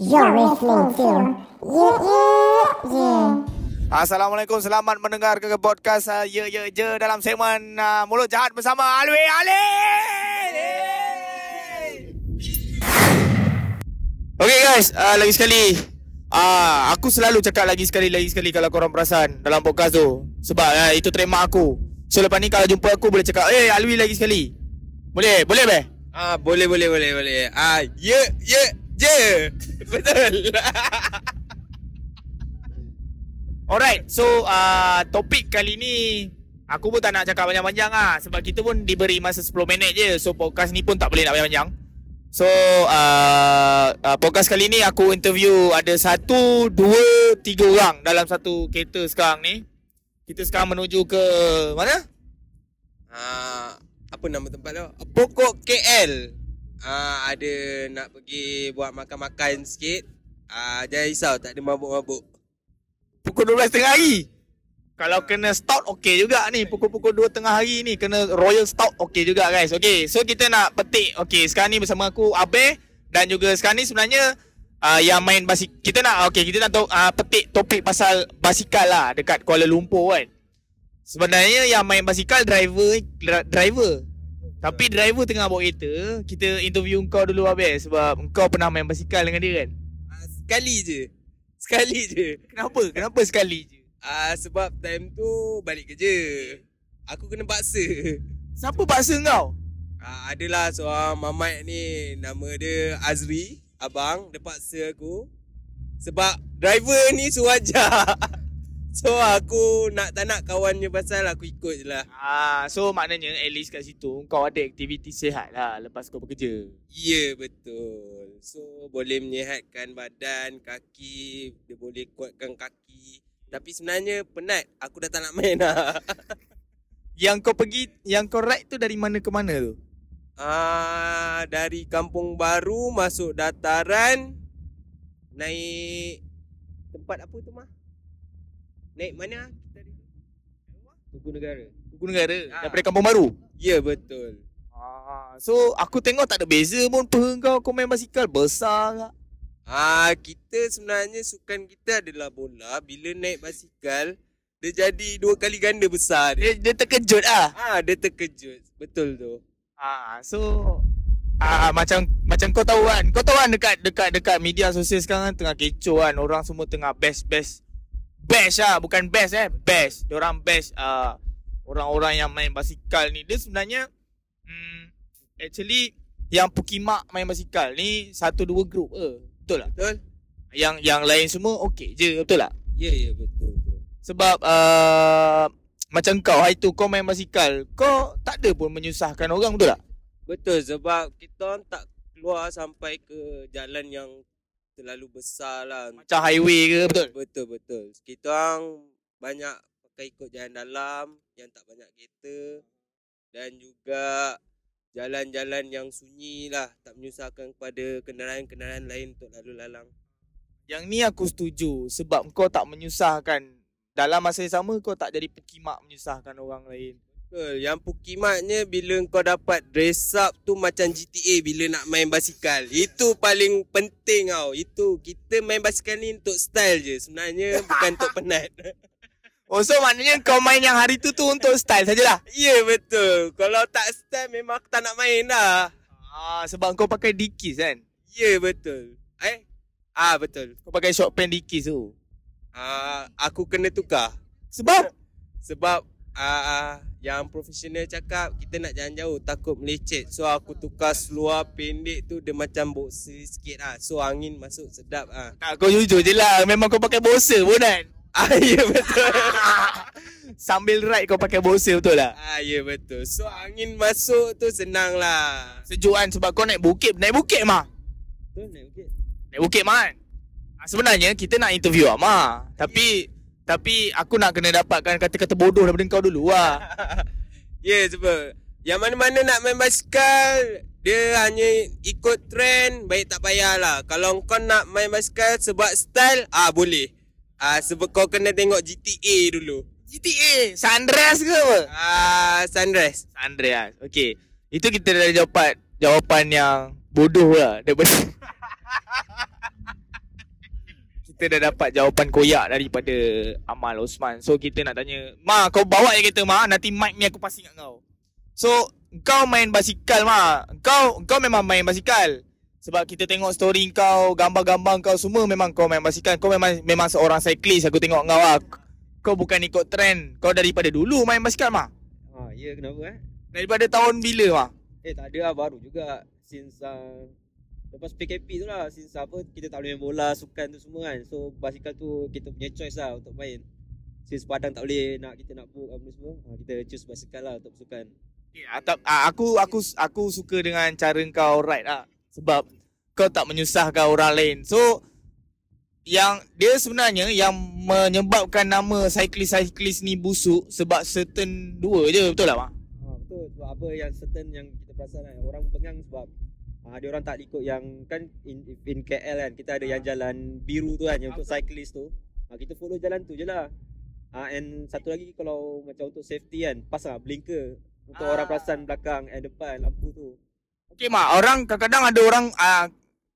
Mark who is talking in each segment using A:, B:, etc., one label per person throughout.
A: You're listening to Yeah Yeah Yeah.
B: Assalamualaikum, selamat mendengar ke podcast uh, Ye Ye Je dalam segmen uh, Mulut Jahat bersama Alwi Ali. Okay guys, uh, lagi sekali uh, Aku selalu cakap lagi sekali, lagi sekali kalau korang perasan dalam podcast tu Sebab uh, itu trademark aku So lepas ni kalau jumpa aku boleh cakap Eh Alwi lagi sekali Boleh? Boleh be?
C: Ah boleh boleh boleh boleh. Ah ye ye je. Betul.
B: Alright, so uh, topik kali ni Aku pun tak nak cakap panjang-panjang lah Sebab kita pun diberi masa 10 minit je So podcast ni pun tak boleh nak panjang-panjang So uh, uh, podcast kali ni aku interview ada satu, dua, tiga orang dalam satu kereta sekarang ni Kita sekarang menuju ke mana?
C: ah apa nama tempat tu? Pokok KL. Ah ada nak pergi buat makan-makan sikit. Ah jangan risau tak ada mabuk-mabuk.
B: Pukul 12 tengah hari. Kalau kena stout okey juga ni. Pukul-pukul 2 tengah hari ni Kena royal stout okey juga guys. Okay so kita nak petik. Okay sekarang ni bersama aku Abe Dan juga sekarang ni sebenarnya uh, Yang main basik Kita nak okay kita nak to, uh, petik topik pasal basikal lah Dekat Kuala Lumpur kan. Sebenarnya yang main basikal driver Driver Tapi driver tengah bawa kereta Kita interview kau dulu Abe Sebab kau pernah main basikal dengan dia kan
C: Ah, sekali je. Sekali je.
B: Kenapa? Kenapa sekali je?
C: Ah sebab time tu balik kerja. Aku kena paksa.
B: Siapa paksa kau?
C: Ah adalah seorang mamat ni nama dia Azri, abang dia paksa aku. Sebab driver ni suruh ajar. So aku nak tak nak kawannya pasal aku ikut je lah.
B: Ah, so maknanya at least kat situ kau ada aktiviti sihat lah lepas kau bekerja.
C: Ya betul So boleh menyehatkan badan Kaki Dia boleh kuatkan kaki Tapi sebenarnya penat Aku dah tak nak main lah
B: Yang kau pergi, yang kau ride tu dari mana ke mana tu?
C: ah, Dari kampung baru Masuk dataran Naik Tempat apa tu mah? Naik mana? Dari Tugu Negara
B: Tugu Negara
C: Ah.
B: daripada Kampung Baru.
C: Ya betul
B: Ah, so aku tengok tak ada beza pun peha kau main basikal besar tak?
C: Ah, kita sebenarnya sukan kita adalah bola. Bila naik basikal, dia jadi dua kali ganda besar dia.
B: Dia, dia terkejut ah.
C: Ah, dia terkejut. Betul tu.
B: Ah, so ah macam macam kau tahu kan. Kau tahu kan dekat dekat dekat media sosial sekarang kan tengah kecoh kan. Orang semua tengah best best lah, bukan best eh, best. Orang best ah orang-orang yang main basikal ni dia sebenarnya hmm, actually yang pukimak main basikal ni satu dua grup eh. Betul tak?
C: Betul?
B: Yang yang lain semua okey je, betul tak?
C: Ya, ya betul tu.
B: Sebab uh, macam kau hari tu kau main basikal, kau tak ada pun menyusahkan orang betul tak?
C: Betul sebab kita tak keluar sampai ke jalan yang terlalu besar lah.
B: Macam highway ke betul?
C: Betul betul. Kita orang banyak pakai ikut jalan dalam yang tak banyak kereta dan juga jalan-jalan yang sunyi lah tak menyusahkan kepada kenderaan-kenderaan lain untuk lalu lalang.
B: Yang ni aku setuju sebab kau tak menyusahkan dalam masa yang sama kau tak jadi pekimak menyusahkan orang lain.
C: Betul. Yang pukimatnya bila kau dapat dress up tu macam GTA bila nak main basikal. Itu paling penting tau. Itu kita main basikal ni untuk style je. Sebenarnya bukan untuk penat.
B: Oh so maknanya kau main yang hari tu tu untuk style sajalah.
C: Ya betul. Kalau tak style memang aku tak nak main lah.
B: Ah sebab kau pakai dikis kan?
C: Ya betul. Eh? Ah betul.
B: Kau pakai short pant dikis tu.
C: Ah aku kena tukar.
B: Sebab
C: Sebab ah yang profesional cakap kita nak jalan jauh takut melecet. So aku tukar seluar pendek tu dia macam boxer sikit lah. So angin masuk sedap ah.
B: tak kau jujur je lah memang kau pakai boxer pun kan?
C: Ah ya betul.
B: Sambil ride kau pakai boxer betul tak?
C: ah ya betul. So angin masuk tu senang lah.
B: Sejuk kan sebab kau naik bukit, naik bukit mah.
C: Betul naik bukit.
B: Naik bukit mah kan? Ah, Sebenarnya kita nak interview Amar Tapi Tapi aku nak kena dapatkan kata-kata bodoh daripada kau dulu lah
C: Ya yeah, sebab yang mana-mana nak main basikal dia hanya ikut trend baik tak payahlah. Kalau kau nak main basikal sebab style ah boleh. Ah sebab kau kena tengok GTA dulu.
B: GTA San Andreas ke apa?
C: Ah.
B: San Andreas Okay Itu kita dah dapat Jawapan yang Bodoh lah Daripada kita dah dapat jawapan koyak daripada Amal Osman. So kita nak tanya, Ma kau bawa je kereta Ma, nanti mic ni aku pasti kat kau. So kau main basikal Ma. Kau kau memang main basikal. Sebab kita tengok story kau, gambar-gambar kau semua memang kau main basikal. Kau memang memang seorang cyclist aku tengok kau lah. Kau bukan ikut trend. Kau daripada dulu main basikal Ma.
D: Ha, ya kenapa eh?
B: Daripada tahun bila Ma?
D: Eh tak ada lah baru juga since uh, lepas PKP tu lah since apa kita tak boleh main bola sukan tu semua kan. So basikal tu kita punya choice lah untuk main. Since Padang tak boleh nak kita nak book apa semua, ha, kita choose basikal lah untuk bersukan.
B: Ya, tak, ah, aku aku aku suka dengan cara kau ride lah. Sebab kau tak menyusahkan orang lain. So yang dia sebenarnya yang menyebabkan nama cyclist-cyclist ni busuk sebab certain dua je betul tak mak?
D: Ha, betul sebab apa yang certain yang kita perasan kan orang pengang sebab ha, dia orang tak ikut yang kan in, in KL kan kita ada yang jalan biru tu kan yang untuk cyclist tu. Ha, kita follow jalan tu je lah. Ha, and satu lagi kalau macam untuk safety kan pasang blinker untuk
B: Ah.
D: orang perasan belakang and depan lampu tu.
B: Okey mak, orang kadang-kadang ada orang ah,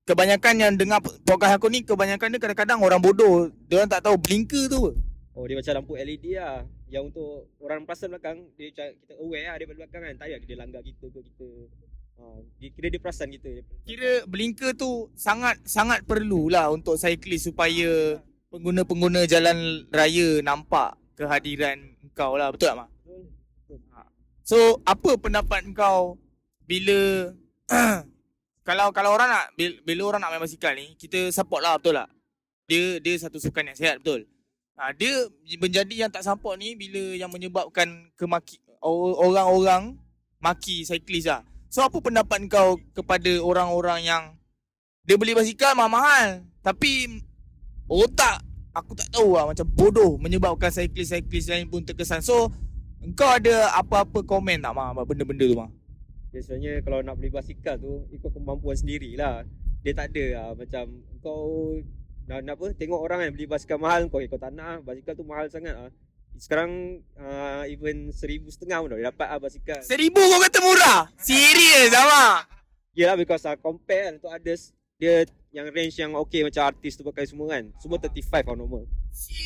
B: kebanyakan yang dengar podcast aku ni kebanyakan dia kadang-kadang orang bodoh. Dia orang tak tahu blinker tu.
D: Oh dia macam lampu LED lah Yang untuk orang perasan belakang Dia kita aware lah dia belakang kan Tak payah dia langgar kita ke kita ha, dia, Kira dia perasan kita
B: Kira blinker tu sangat sangat perlulah untuk cyclist supaya pengguna-pengguna jalan raya nampak kehadiran kau lah. Betul tak mak? So apa pendapat kau bila kalau kalau orang nak bila, bila orang nak main basikal ni kita support lah betul tak? Dia dia satu sukan yang sihat betul. Ha, dia menjadi yang tak support ni bila yang menyebabkan kemaki orang-orang maki cyclist lah. So apa pendapat kau kepada orang-orang yang dia beli basikal mahal-mahal tapi otak aku tak tahu lah macam bodoh menyebabkan cyclist-cyclist lain pun terkesan. So kau ada apa-apa komen tak mah benda-benda tu mah?
D: Biasanya kalau nak beli basikal tu Ikut kemampuan sendiri lah Dia tak ada lah Macam kau nak, nak apa Tengok orang kan beli basikal mahal Kau, kau tak nak Basikal tu mahal sangat lah Sekarang uh, even seribu setengah pun dah boleh dapat lah basikal
B: Seribu kau kata murah? Serius sama?
D: Yelah because uh, compare kan untuk others Dia yang range yang okay macam artis tu pakai semua kan Semua 35 lah normal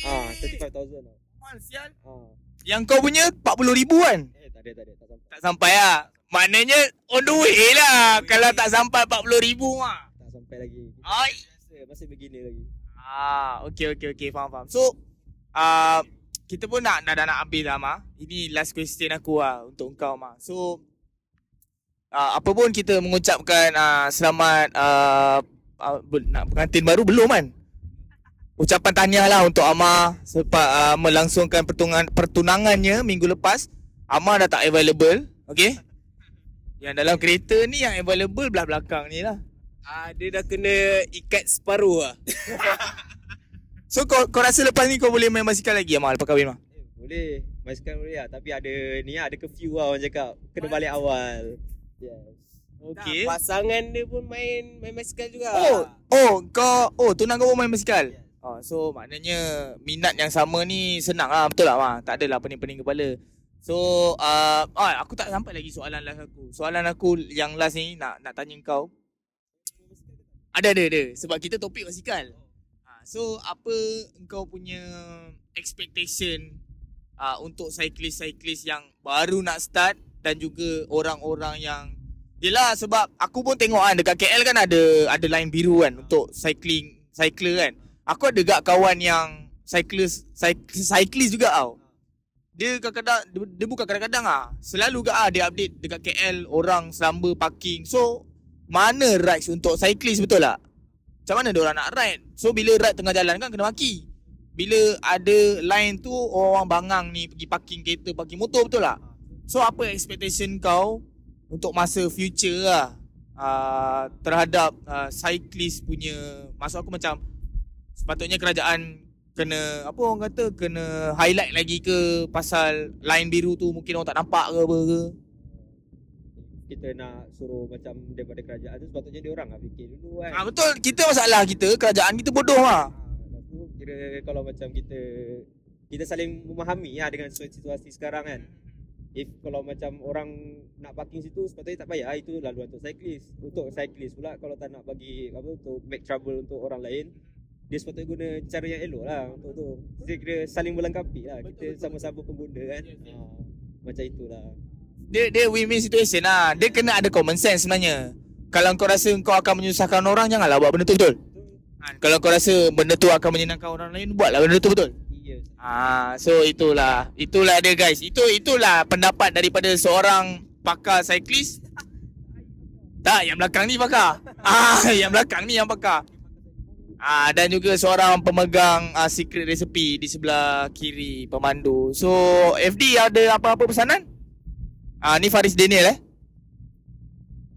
D: Ah, 35,000 lah
B: Mahal sial.
D: Ah.
B: Yang kau punya 40 ribu kan?
D: Eh tak ada tak ada tak sampai
B: Tak sampai lah. Maknanya on the way lah. Kalau tak sampai 40 ribu mah.
D: Tak sampai lagi
B: Ai.
D: Masih, masih begini lagi
B: Ah, okey okey okey faham faham. So, uh, kita pun nak dah, dah nak habis lah mah. Ini last question aku lah untuk kau mah. So, uh, apa pun kita mengucapkan uh, selamat uh, uh, nak pengantin baru belum kan? Ucapan tahniah lah untuk Amar sebab uh, melangsungkan pertunangan pertunangannya minggu lepas. Amar dah tak available, okey? Yang dalam kereta ni yang available belah belakang ni lah.
C: Ah, dia dah kena ikat separuh lah.
B: So kau, kau rasa lepas ni kau boleh main basikal lagi Amal lepas kahwin mah?
D: eh, Boleh Basikal boleh lah Tapi ada ni lah Ada curfew lah orang cakap Kena balik awal Yes
B: Okey.
C: Nah, pasangan dia pun main main basikal juga.
B: Oh, oh kau oh tunang kau pun main basikal. Oh, so maknanya minat yang sama ni senang lah betul tak mah? Tak adalah pening-pening kepala. So uh, oh, aku tak sampai lagi soalan last aku. Soalan aku yang last ni nak nak tanya kau. Ada ada ada sebab kita topik basikal. Ha, so apa engkau punya expectation uh, untuk cyclist-cyclist yang baru nak start dan juga orang-orang yang Yelah sebab aku pun tengok kan dekat KL kan ada ada line biru kan untuk cycling cycler kan. Aku ada gak kawan yang cyclist cyclist, juga tau. Dia kadang-kadang dia, dia bukan kadang-kadang ah. Selalu gak ah dia update dekat KL orang selamba parking. So mana rides untuk cyclist betul tak? Macam mana dia orang nak ride? So bila ride tengah jalan kan kena maki. Bila ada line tu orang bangang ni pergi parking kereta, parking motor betul tak? So apa expectation kau untuk masa future lah uh, terhadap uh, cyclist punya maksud aku macam sepatutnya kerajaan kena apa orang kata kena highlight lagi ke pasal line biru tu mungkin orang tak nampak ke apa ke
D: Kita nak suruh macam Daripada kerajaan tu Sepatutnya dia orang lah fikir dulu kan
B: ah betul kita masalah kita kerajaan kita bodoh lah
D: Ah, lepas tu kira kalau macam kita kita saling memahami lah dengan situasi sekarang kan. If kalau macam orang nak parking situ sepatutnya tak payah itu laluan untuk cyclist. Untuk cyclist pula kalau tak nak bagi apa untuk make trouble untuk orang lain dia sepatutnya guna cara yang elok lah untuk tu. Kita kira saling melengkapi lah. Kita sama-sama pengguna kan. Ha, macam itulah.
B: Dia dia win-win situation lah. Dia kena ada common sense sebenarnya. Kalau kau rasa kau akan menyusahkan orang, janganlah buat benda tu betul. Ha, kalau kau rasa benda tu akan menyenangkan orang lain, buatlah benda tu betul.
D: Iya.
B: Ah, so itulah. Itulah dia guys. Itu itulah pendapat daripada seorang pakar cyclist. Tak, yang belakang ni pakar. Ah, yang belakang ni yang pakar. Ah, dan juga seorang pemegang ah, secret recipe di sebelah kiri pemandu. So, FD ada apa-apa pesanan? Ah, ni Faris Daniel eh.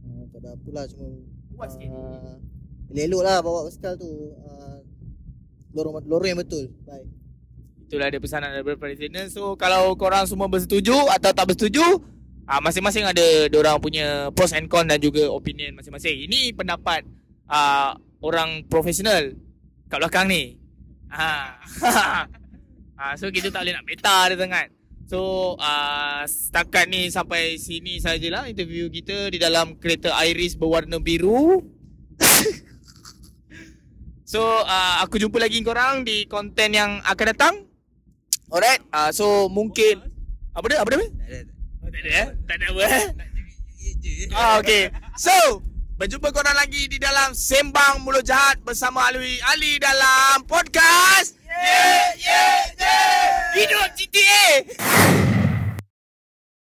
E: Uh, tak ada apalah cuma
B: Buat sikit.
E: uh, elok lah bawa basikal tu. Uh, lorong lorong yang betul. Baik.
B: Itulah dia pesanan daripada Faris Daniel. So, kalau korang semua bersetuju atau tak bersetuju, ah, masing-masing ada orang punya pros and con dan juga opinion masing-masing. Ini pendapat ah, orang profesional kat belakang ni. Ah. ah, so kita tak boleh nak beta dia sangat. So uh, setakat ni sampai sini sajalah interview kita di dalam kereta Iris berwarna biru. so uh, aku jumpa lagi korang di konten yang akan datang. Alright. Uh, so mungkin apa dia? Apa dia? Oh, tak ada eh? Tak ada apa eh? Ah, okay. So, berjumpa korang lagi di dalam Sembang Mulut Jahat bersama Ali Ali dalam podcast. Yeah, yeah, yeah. Hidup GTA.